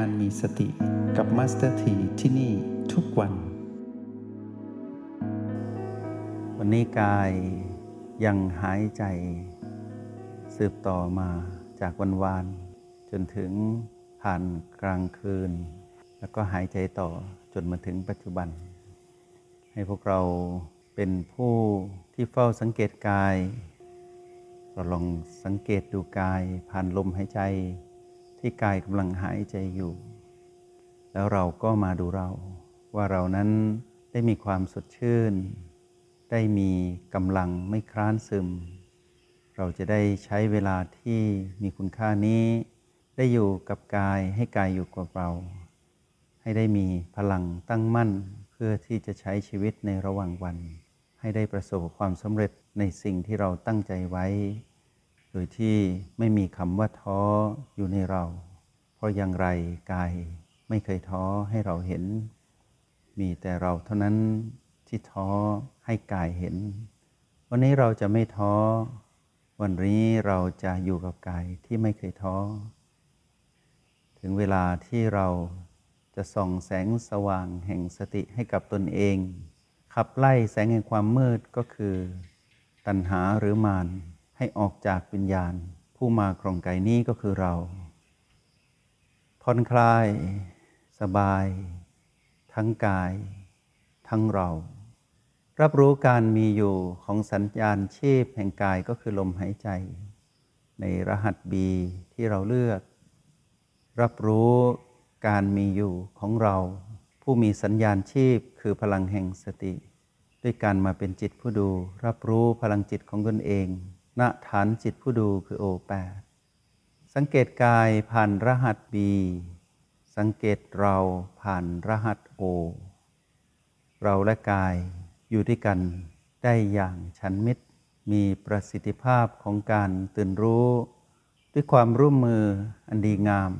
การมีสติกับ Master ทีที่นี่ทุกวัน วันนี้กายยังหายใจ สืบต่อมาจากวันวาน จนถึงผ่านกลางคืน แล้วก็หายใจต่อจนมาถึงปัจจุบัน ให้พวกเราเป็นผู้ที่เฝ้าสังเกตกาย เราลองสังเกตดูกายผ่านลมหายใจ ที่กายกำลังหายใจอยู่ แล้วเราก็มาดูเรา ว่าเรานั้นได้มีความสดชื่น ได้มีกำลังไม่คร้านซึม เราจะได้ใช้เวลาที่มีคุณค่านี้ ได้อยู่กับกายให้กายอยู่กับเรา ให้ได้มีพลังตั้งมั่น เพื่อที่จะใช้ชีวิตในระหว่างวัน ให้ได้ประสบความสำเร็จในสิ่งที่เราตั้งใจไว้ โดยที่ไม่มีคำว่าท้ออยู่ในเรา เพราะอย่างไรกายไม่เคยท้อให้เราเห็น มีแต่เราเท่านั้นที่ท้อให้กายเห็น วันนี้เราจะไม่ท้อ วันนี้เราจะอยู่กับกายที่ไม่เคยท้อ ถึงเวลาที่เราจะส่องแสงสว่างแห่งสติให้กับตนเอง ขับไล่แสงแห่งความมืดก็คือ ตัณหาหรือมาร ให้ออกจากวิญญาณ ผู้มาครองกายนี้ก็คือเรา ผ่อนคลาย สบาย ทั้งกาย ทั้งเรา รับรู้การมีอยู่ของสัญญาณชีพแห่งกายก็คือลมหายใจ ในรหัสบีที่เราเลือก รับรู้การมีอยู่ของเรา ผู้มีสัญญาณชีพคือพลังแห่งสติ ด้วยการมาเป็นจิตผู้ดู รับรู้พลังจิตของตนเอง ณฐานจิตผู้ดูคือโอแปดสังเกตกายผ่านรหัสบีสังเกตเราผ่านรหัสโอ เราและกายอยู่ด้วยกันได้อย่างชันมิตร มีประสิทธิภาพของการตื่นรู้ ด้วยความร่วมมืออันดีงาม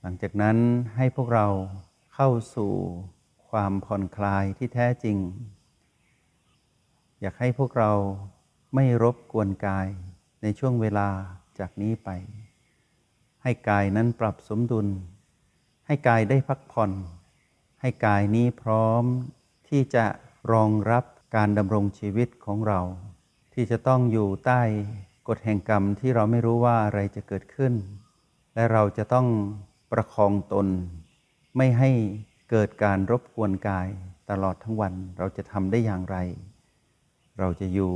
หลังจากนั้นให้พวกเราเข้าสู่ความผ่อนคลายที่แท้จริง อยากให้พวกเรา ไม่รบกวนกายในช่วงเวลาจากนี้ไป ให้กายนั้นปรับสมดุล ให้กายได้พักผ่อน ให้กายนี้พร้อมที่จะรองรับการดำรงชีวิตของเรา ที่จะต้องอยู่ใต้กฎแห่งกรรมที่เราไม่รู้ว่าอะไรจะเกิดขึ้น และเราจะต้องประคองตน ไม่ให้เกิดการรบกวนกายตลอดทั้งวัน เราจะทำได้อย่างไร เราจะอยู่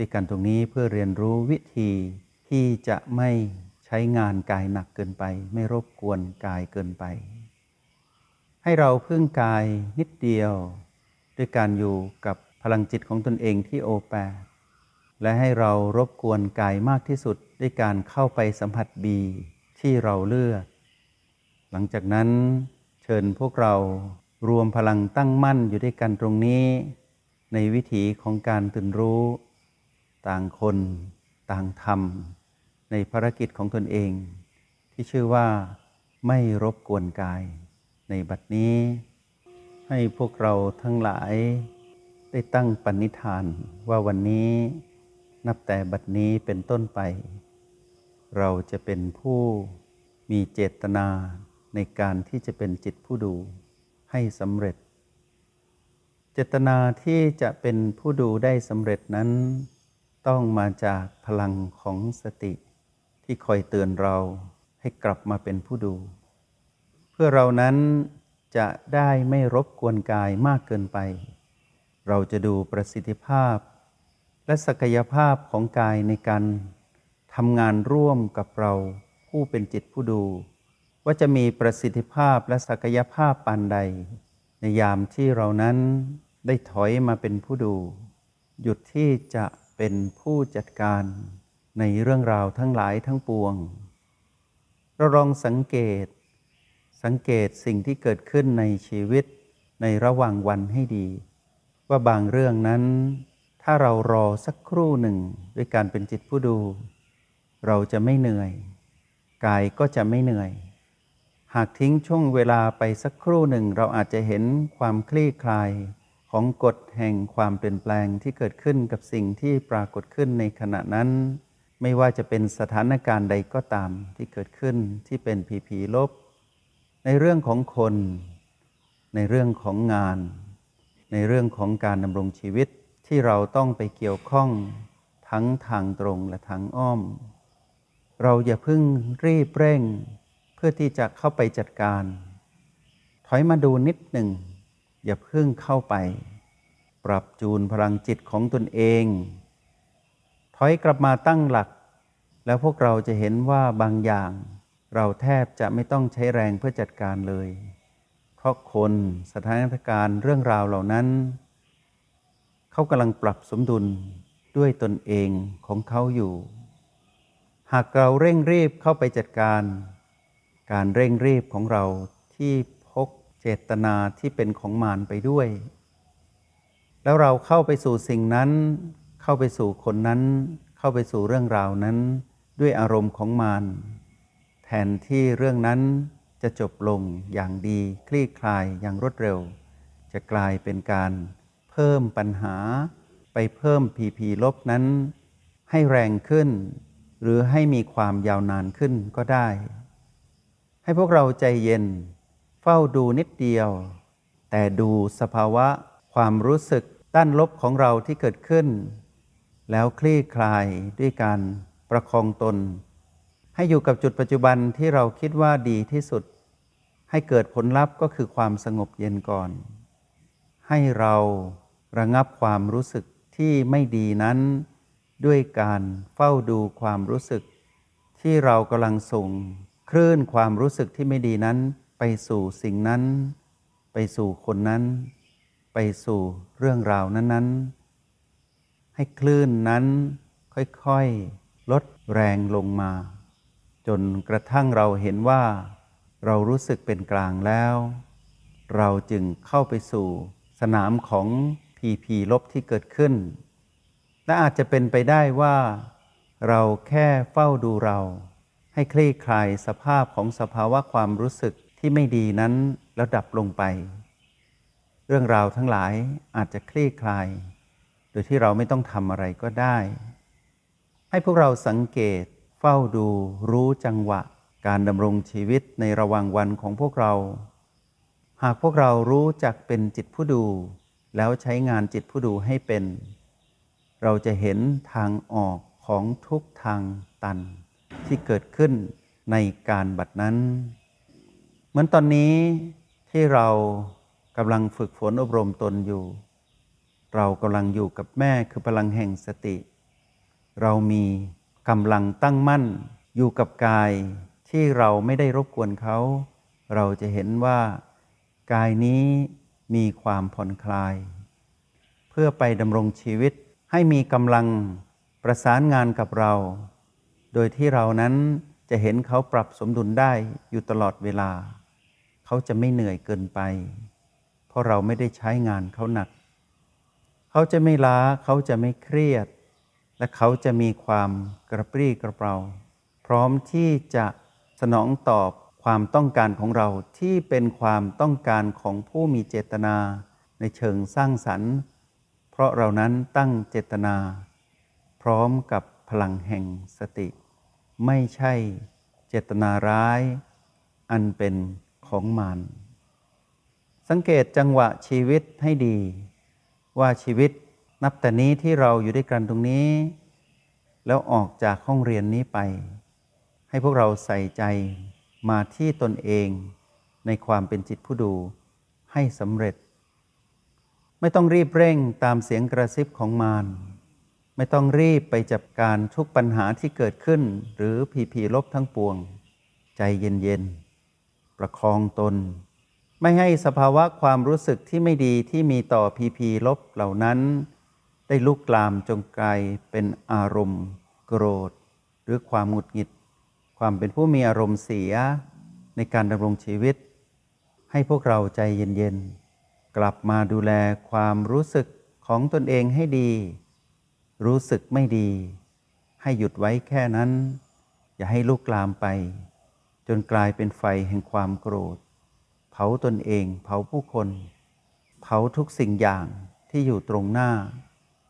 ด้วยกันตรงนี้เพื่อเรียนรู้วิธีที่จะไม่ใช้งานกายหนักเกินไป ไม่รบกวนกายเกินไป ให้เราพึ่งกายนิดเดียว ด้วยการอยู่กับพลังจิตของตนเองที่โอแปดและให้เรารบกวนกายมากที่สุดด้วยการเข้าไปสัมผัสบีที่เราเลือก หลังจากนั้นเชิญพวกเรารวมพลังตั้งมั่นอยู่ด้วยกันตรงนี้ ในวิถีของการตื่นรู้ ต่างคนต่างทำในภารกิจของตนเอง ที่ชื่อว่าไม่รบกวนกาย ในบัดนี้ ให้พวกเราทั้งหลาย ได้ตั้งปณิธานว่าวันนี้นับแต่บัดนี้เป็นต้นไป เราจะเป็นผู้มีเจตนาในการที่จะเป็นจิตผู้ดูให้สำเร็จ เจตนาที่จะเป็นผู้ดูได้สำเร็จนั้น ต้องมาจากพลังของสติที่คอยเตือนเราให้กลับมาเป็นผู้ดู เพื่อเรานั้นจะได้ไม่รบกวนกายมากเกินไป เราจะดูประสิทธิภาพ และศักยภาพของกายในการทำงานร่วมกับเราผู้เป็นจิตผู้ดู ว่าจะมีประสิทธิภาพและศักยภาพปานใด ในยามที่เรานั้นได้ถอยมาเป็นผู้ดู หยุดที่จะ เป็นผู้จัดการในเรื่องราวทั้งหลายทั้งปวง เราลองสังเกต สังเกตสิ่งที่เกิดขึ้นในชีวิตในระหว่างวันให้ดี ว่าบางเรื่องนั้น ถ้าเรารอสักครู่หนึ่งด้วยการเป็นจิตผู้ดู เราจะไม่เหนื่อย กายก็จะไม่เหนื่อย หากทิ้งช่วงเวลาไปสักครู่หนึ่ง เราอาจจะเห็นความคลี่คลาย ของกฎแห่งความเปลี่ยนแปลงที่เกิดขึ้นกับสิ่งที่ปรากฏขึ้นในขณะนั้น ไม่ว่าจะเป็นสถานการณ์ใดก็ตามที่เกิดขึ้นที่เป็นผีผีลบ ในเรื่องของคน ในเรื่องของงาน ในเรื่องของการดำรงชีวิตที่เราต้องไปเกี่ยวข้องทั้งทางตรงและทางอ้อม เราอย่าเพิ่งรีบเร่ง เพื่อที่จะเข้าไปจัดการ ถอยมาดูนิดหนึ่ง อย่าเพิ่งเข้าไป ปรับจูนพลังจิตของตนเอง ถอยกลับมาตั้งหลัก แล้วพวกเราจะเห็นว่าบางอย่าง เราแทบจะไม่ต้องใช้แรงเพื่อจัดการเลย เพราะคนสถานการณ์เรื่องราวเหล่านั้น เขากำลังปรับสมดุลด้วยตนเองของเขาอยู่ หากเราเร่งรีบเข้าไปจัดการ การเร่งรีบของเราที่ เจตนาที่เป็นของมารไปด้วย แล้วเราเข้าไปสู่สิ่งนั้น เข้าไปสู่คนนั้น เข้าไปสู่เรื่องราวนั้น ด้วยอารมณ์ของมารแทนที่เรื่องนั้นจะจบลงอย่างดีคลี่คลายอย่างรวดเร็ว จะกลายเป็นการเพิ่มปัญหา ไปเพิ่มพีพีลบนั้น ให้แรงขึ้น หรือให้มีความยาวนานขึ้นก็ได้ ให้พวกเราใจเย็น เฝ้าดูนิดเดียว แต่ดูสภาวะความรู้สึกด้านลบของเราที่เกิดขึ้น แล้วคลี่คลายด้วยการประคองตน ให้อยู่กับจุดปัจจุบันที่เราคิดว่าดีที่สุด ให้เกิดผลลัพธ์ก็คือความสงบเย็นก่อน ให้เราระงับความรู้สึกที่ไม่ดีนั้น ด้วยการเฝ้าดูความรู้สึก ที่เรากำลังส่งคลื่นความรู้สึกที่ไม่ดีนั้น ไปสู่สิ่งนั้น ไปสู่คนนั้น ไปสู่เรื่องราวนั้น ๆ ให้คลื่นนั้นค่อยๆ ลดแรงลงมา จนกระทั่งเราเห็นว่า เรารู้สึกเป็นกลางแล้ว เราจึงเข้าไปสู่สนามของพีพีลบที่เกิดขึ้น และอาจจะเป็นไปได้ว่า เราแค่เฝ้าดูเรา ให้คลี่คลายสภาพของสภาวะความรู้สึก ที่ไม่ดีนั้นแล้วดับลงไป เรื่องราวทั้งหลายอาจจะคลี่คลาย โดยที่เราไม่ต้องทำอะไรก็ได้ ให้พวกเราสังเกตเฝ้าดูรู้จังหวะ การดำรงชีวิตในระหว่างวันของพวกเรา หากพวกเรารู้จักเป็นจิตผู้ดู แล้วใช้งานจิตผู้ดูให้เป็น เราจะเห็นทางออกของทุกทางตันที่เกิดขึ้นในการบัดนั้น เหมือนตอนนี้ที่เรากำลังฝึกฝนอบรมตนอยู่ เรากำลังอยู่กับแม่คือพลังแห่งสติ เรามีกำลังตั้งมั่นอยู่กับกายที่เราไม่ได้รบกวนเขา เราจะเห็นว่ากายนี้มีความผ่อนคลาย เพื่อไปดำรงชีวิตให้มีกำลังประสานงานกับเรา โดยที่เรานั้นจะเห็นเขาปรับสมดุลได้อยู่ตลอดเวลา เขาจะไม่เหนื่อยเกินไป เพราะเราไม่ได้ใช้งานเขาหนัก เขาจะไม่ล้าเขาจะไม่เครียด และเขาจะมีความกระปรี้กระเปร่า พร้อมที่จะสนองตอบความต้องการของเราที่เป็นความต้องการของผู้มีเจตนา ในเชิงสร้างสรรค์ เพราะเรานั้นตั้งเจตนา พร้อมกับพลังแห่งสติ ไม่ใช่เจตนาร้าย อันเป็น ของมันสังเกตจังหวะชีวิตให้ดี ว่าชีวิตนับแต่นี้ที่เราอยู่ด้วยกันตรงนี้ แล้วออกจากห้องเรียนนี้ไป ให้พวกเราใส่ใจมาที่ตนเองในความเป็นจิตผู้ดูให้สำเร็จ ไม่ต้องรีบเร่งตามเสียงกระซิบของมารไม่ต้องรีบไปจับการทุกปัญหาที่เกิดขึ้น หรือผีผีลบทั้งปวง ใจเย็นๆ ประคองตน ไม่ให้สภาวะความรู้สึกที่ไม่ดีที่มีต่อพีพีลบเหล่านั้น ได้ลุกลามจงกลายเป็นอารมณ์ โกรธ หรือความหงุดหงิด ความเป็นผู้มีอารมณ์เสียในการดำรงชีวิต ให้พวกเราใจเย็นๆ กลับมาดูแลความรู้สึกของตนเองให้ดี รู้สึกไม่ดี ให้หยุดไว้แค่นั้น อย่าให้ลุกลามไป จนกลายเป็นไฟแห่งความโกรธ เผาตนเอง เผาผู้คน เผาทุกสิ่งอย่างที่อยู่ตรงหน้า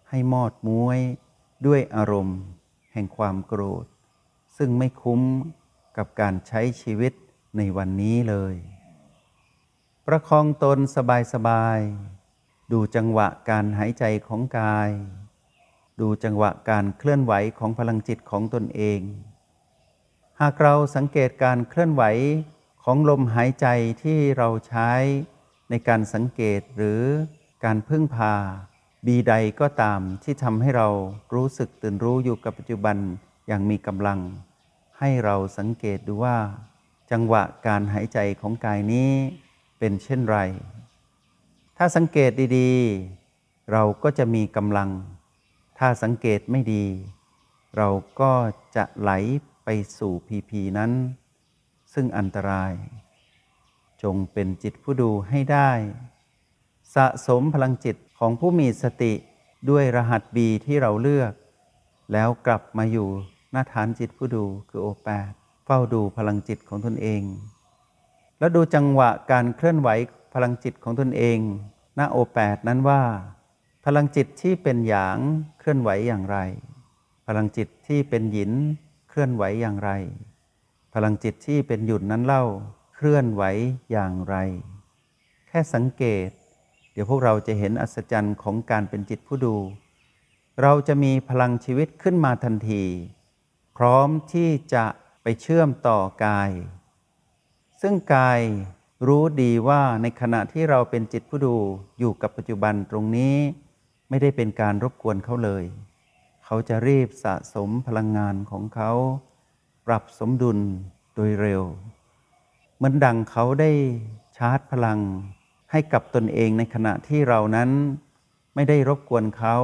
ให้มอดม้วยด้วยอารมณ์ แห่งความโกรธ ซึ่งไม่คุ้มกับการใช้ชีวิตในวันนี้เลย ประคองตนสบายๆ ดูจังหวะการหายใจของกาย ดูจังหวะการเคลื่อนไหวของพลังจิตของตนเอง หากเราสังเกตการเคลื่อนไหวของลมหายใจที่เราใช้ในการสังเกตหรือการพึ่งพา บีใดก็ตามที่ทำให้เรารู้สึกตื่นรู้อยู่กับปัจจุบันอย่างมีกำลัง ให้เราสังเกตดูว่า จังหวะการหายใจของกายนี้เป็นเช่นไร ถ้าสังเกตดีๆ เราก็จะมีกำลัง ถ้าสังเกตไม่ดี เราก็จะไหล ไปสู่พีพีนั้น ซึ่งอันตราย จงเป็นจิตผู้ดูให้ได้ สะสมพลังจิตของผู้มีสติด้วยรหัสบีที่เราเลือก แล้วกลับมาอยู่หน้าฐานจิตผู้ดูคือโอแปดเฝ้าดูพลังจิตของตนเอง แล้วดูจังหวะการเคลื่อนไหวพลังจิตของตนเอง หน้าโอแปดนั้นว่า พลังจิตที่เป็นหยางเคลื่อนไหวอย่างไร พลังจิตที่เป็นหยิน เคลื่อนไหวอย่างไร พลังจิตที่เป็นหยุดนั้นเล่าเคลื่อนไหวอย่างไร แค่สังเกต เดี๋ยวพวกเราจะเห็นอัศจรรย์ของการเป็นจิตผู้ดู เราจะมีพลังชีวิตขึ้นมาทันที พร้อมที่จะไปเชื่อมต่อกาย ซึ่งกายรู้ดีว่าในขณะที่เราเป็นจิตผู้ดูอยู่กับปัจจุบันตรงนี้ ไม่ได้เป็นการรบกวนเขาเลย เขาจะรีบสะสมพลังงานของเขา ปรับสมดุลโดยเร็ว เหมือนดังเขาได้ชาร์จพลังให้กับตนเองในขณะที่เรานั้นไม่ได้รบกวนเขา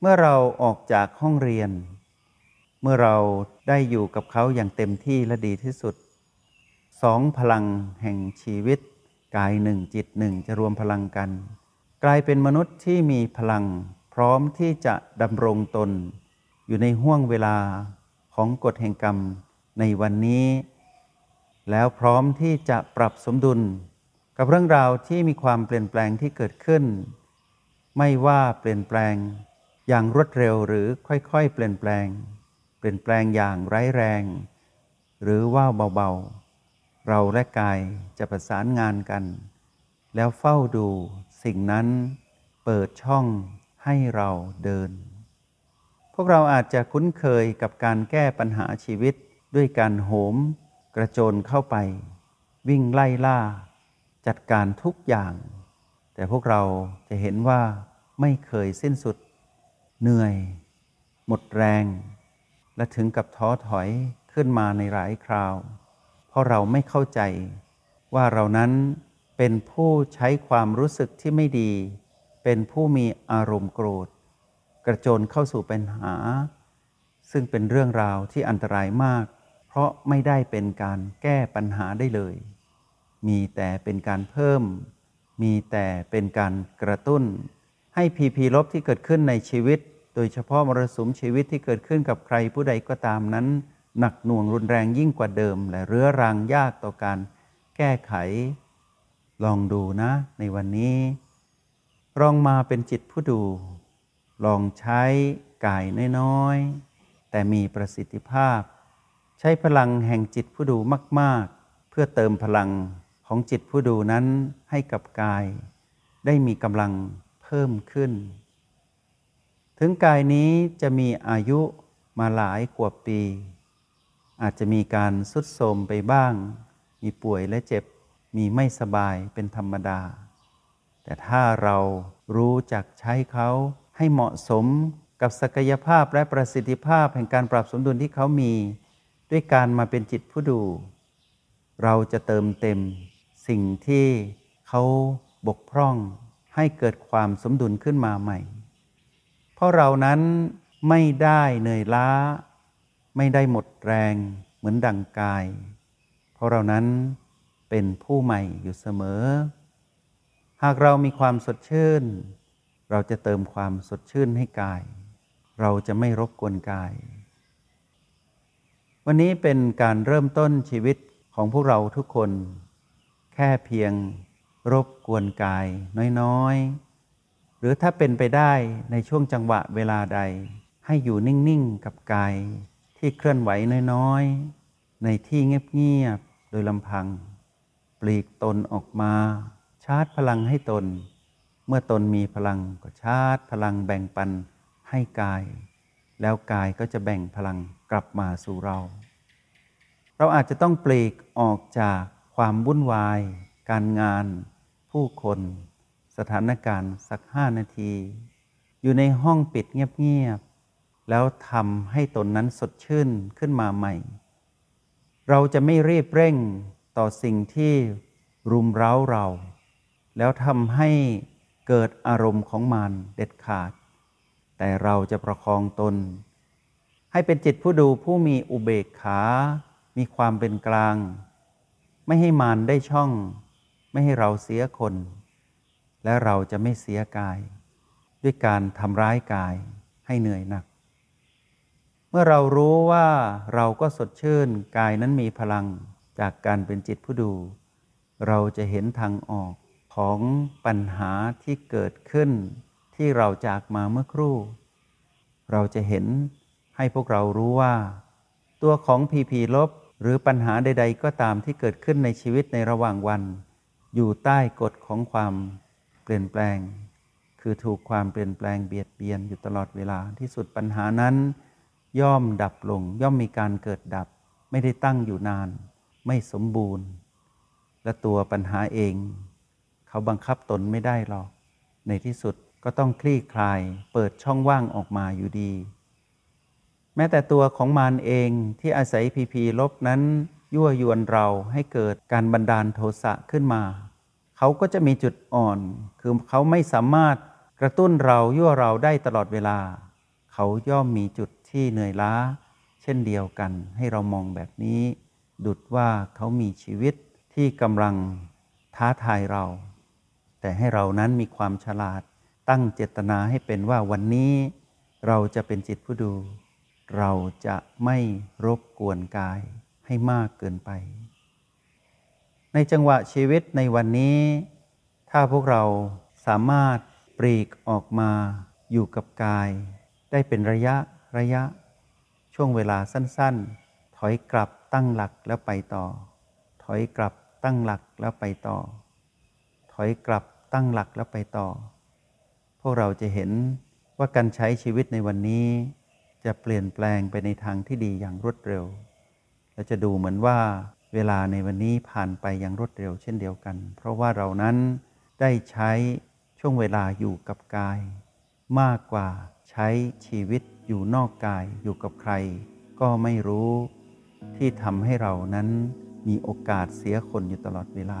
เมื่อเราออกจากห้องเรียน เมื่อเราได้อยู่กับเขาอย่างเต็มที่และดีที่สุด สองพลังแห่งชีวิต กายหนึ่งจิตหนึ่งจะรวมพลังกัน กลายเป็นมนุษย์ที่มีพลัง พร้อมที่จะดำรงตนอยู่ในห่วงเวลาของกฎแห่งกรรมในวันนี้ แล้วพร้อมที่จะปรับสมดุล กับเรื่องราวที่มีความเปลี่ยนแปลงที่เกิดขึ้น ไม่ว่าเปลี่ยนแปลงอย่างรวดเร็วหรือค่อยๆ เปลี่ยนแปลง เปลี่ยนแปลงอย่างไร้แรง หรือว่าเบาๆ เราและกายจะประสานงานกัน แล้วเฝ้าดูสิ่งนั้นเปิดช่อง ให้เราเดิน พวกเราอาจจะคุ้นเคยกับการแก้ปัญหาชีวิตด้วยการโหม กระโจนเข้าไป วิ่งไล่ล่า จัดการทุกอย่าง แต่พวกเราจะเห็นว่าไม่เคยสิ้นสุด เหนื่อย หมดแรง และถึงกับท้อถอยขึ้นมาในหลายคราว เพราะเราไม่เข้าใจว่าเรานั้นเป็นผู้ใช้ความรู้สึกที่ไม่ดี เป็นผู้มีอารมณ์โกรธ กระโจนเข้าสู่ปัญหา ซึ่งเป็นเรื่องราวที่อันตรายมาก เพราะไม่ได้เป็นการแก้ปัญหาได้เลย มีแต่เป็นการเพิ่ม มีแต่เป็นการกระตุ้น ให้พีพีลบที่เกิดขึ้นในชีวิต โดยเฉพาะมรสุมชีวิตที่เกิดขึ้นกับใครผู้ใดก็ตามนั้น หนักหน่วงรุนแรงยิ่งกว่าเดิม และเรื้อรังยากต่อการแก้ไข ลองดูนะในวันนี้ ลองมาเป็นจิตผู้ดู ลองใช้กายน้อยๆ แต่มีประสิทธิภาพ ใช้พลังแห่งจิตผู้ดูมาก ๆ เพื่อเติมพลังของจิตผู้ดูนั้นให้กับกาย ได้มีกำลังเพิ่มขึ้น ถึงกายนี้จะมีอายุมาหลายกว่าปี อาจจะมีการสุดโทมไปบ้าง มีป่วยและเจ็บ มีไม่สบายเป็นธรรมดา แต่ถ้าเรารู้จักใช้เขาให้เหมาะสมกับศักยภาพและประสิทธิภาพแห่งการปรับสมดุลที่เขามี ด้วยการมาเป็นจิตผู้ดู เราจะเติมเต็มสิ่งที่เขาบกพร่องให้เกิดความสมดุลขึ้นมาใหม่ เพราะเรานั้นไม่ได้เหนื่อยล้า ไม่ได้หมดแรงเหมือนดังกาย เพราะเรานั้นเป็นผู้ใหม่อยู่เสมอ หากเรามีความสดชื่น เราจะเติมความสดชื่นให้กาย เราจะไม่รบกวนกาย วันนี้เป็นการเริ่มต้นชีวิตของพวกเราทุกคน แค่เพียงรบกวนกายน้อยๆ หรือถ้าเป็นไปได้ในช่วงจังหวะเวลาใด ให้อยู่นิ่งๆ กับกายที่เคลื่อนไหวน้อยๆ ในที่เงียบๆ โดยลำพัง ปลีกตนออกมาาร์จพลังให้ตน เมื่อตนมีพลังก็ชาร์จพลังแบ่งปันให้กาย แล้วกายก็จะแบ่งพลังกลับมาสู่เรา เราอาจจะต้องปลีกออกจากความวุ่นวาย การงาน ผู้คน สถานการณ์สักห้านาที อยู่ในห้องปิดเงียบๆแล้วทำให้ตนนั้นสดชื่นขึ้นมาใหม่ เราจะไม่รีบเร่งต่อสิ่งที่รุมเร้าเรา แล้วทำให้เกิดอารมณ์ของมันเด็ดขาด แต่เราจะประคองตน ให้เป็นจิตผู้ดูผู้มีอุเบกขา มีความเป็นกลาง ไม่ให้มารได้ช่อง ไม่ให้เราเสียคน และเราจะไม่เสียกาย ด้วยการทำร้ายกายให้เหนื่อยหนัก เมื่อเรารู้ว่าเราก็สดชื่นกายนั้นมีพลังจากการเป็นจิตผู้ดู เราจะเห็นทางออก ของปัญหาที่เกิดขึ้นที่เราจากมาเมื่อครู่ เราจะเห็นให้พวกเรารู้ว่า ตัวของพีพีลบหรือปัญหาใด ๆ ก็ตามที่เกิดขึ้นในชีวิตในระหว่างวัน อยู่ใต้กฎของความเปลี่ยนแปลง คือถูกความเปลี่ยนแปลงเบียดเบียนอยู่ตลอดเวลาที่สุดปัญหานั้น ย่อมดับลงย่อมมีการเกิดดับ ไม่ได้ตั้งอยู่นาน ไม่สมบูรณ์ และตัวปัญหาเอง เขาบังคับตนไม่ได้หรอก ในที่สุดก็ต้องคลี่คลาย เปิดช่องว่างออกมาอยู่ดี แม้แต่ตัวของมารเองที่อาศัยพีพีลบนั้นยั่วยวนเราให้เกิดการบันดาลโทสะขึ้นมา เขาก็จะมีจุดอ่อน คือเขาไม่สามารถกระตุ้นเรายั่วเราได้ตลอดเวลา เขาย่อมมีจุดที่เหนื่อยล้า เช่นเดียวกันให้เรามองแบบนี้ ดุดว่าเขามีชีวิตที่กำลังท้าทายเรา แต่ให้เรานั้นมีความฉลาดตั้งเจตนาให้เป็นว่าวันนี้เราจะเป็นจิตผู้ดู เราจะไม่รบกวนกายให้มากเกินไป ในจังหวะชีวิตในวันนี้ ถ้าพวกเราสามารถปลีกออกมาอยู่กับกาย ได้เป็นระยะระยะ ช่วงเวลาสั้นๆ ถอยกลับตั้งหลักแล้วไปต่อ ถอยกลับตั้งหลักแล้วไปต่อ อยกลับตั้งหลักแล้วไปต่อ พวกเราจะเห็นว่าการใช้ชีวิตในวันนี้ จะเปลี่ยนแปลงไปในทางที่ดีอย่างรวดเร็ว และจะดูเหมือนว่าเวลาในวันนี้ผ่านไปอย่างรวดเร็วเช่นเดียวกัน เพราะว่าเรานั้นได้ใช้ช่วงเวลาอยู่กับกาย มากกว่าใช้ชีวิตอยู่นอกกายอยู่กับใคร ก็ไม่รู้ที่ทำให้เรานั้นมีโอกาสเสียคนอยู่ตลอดเวลา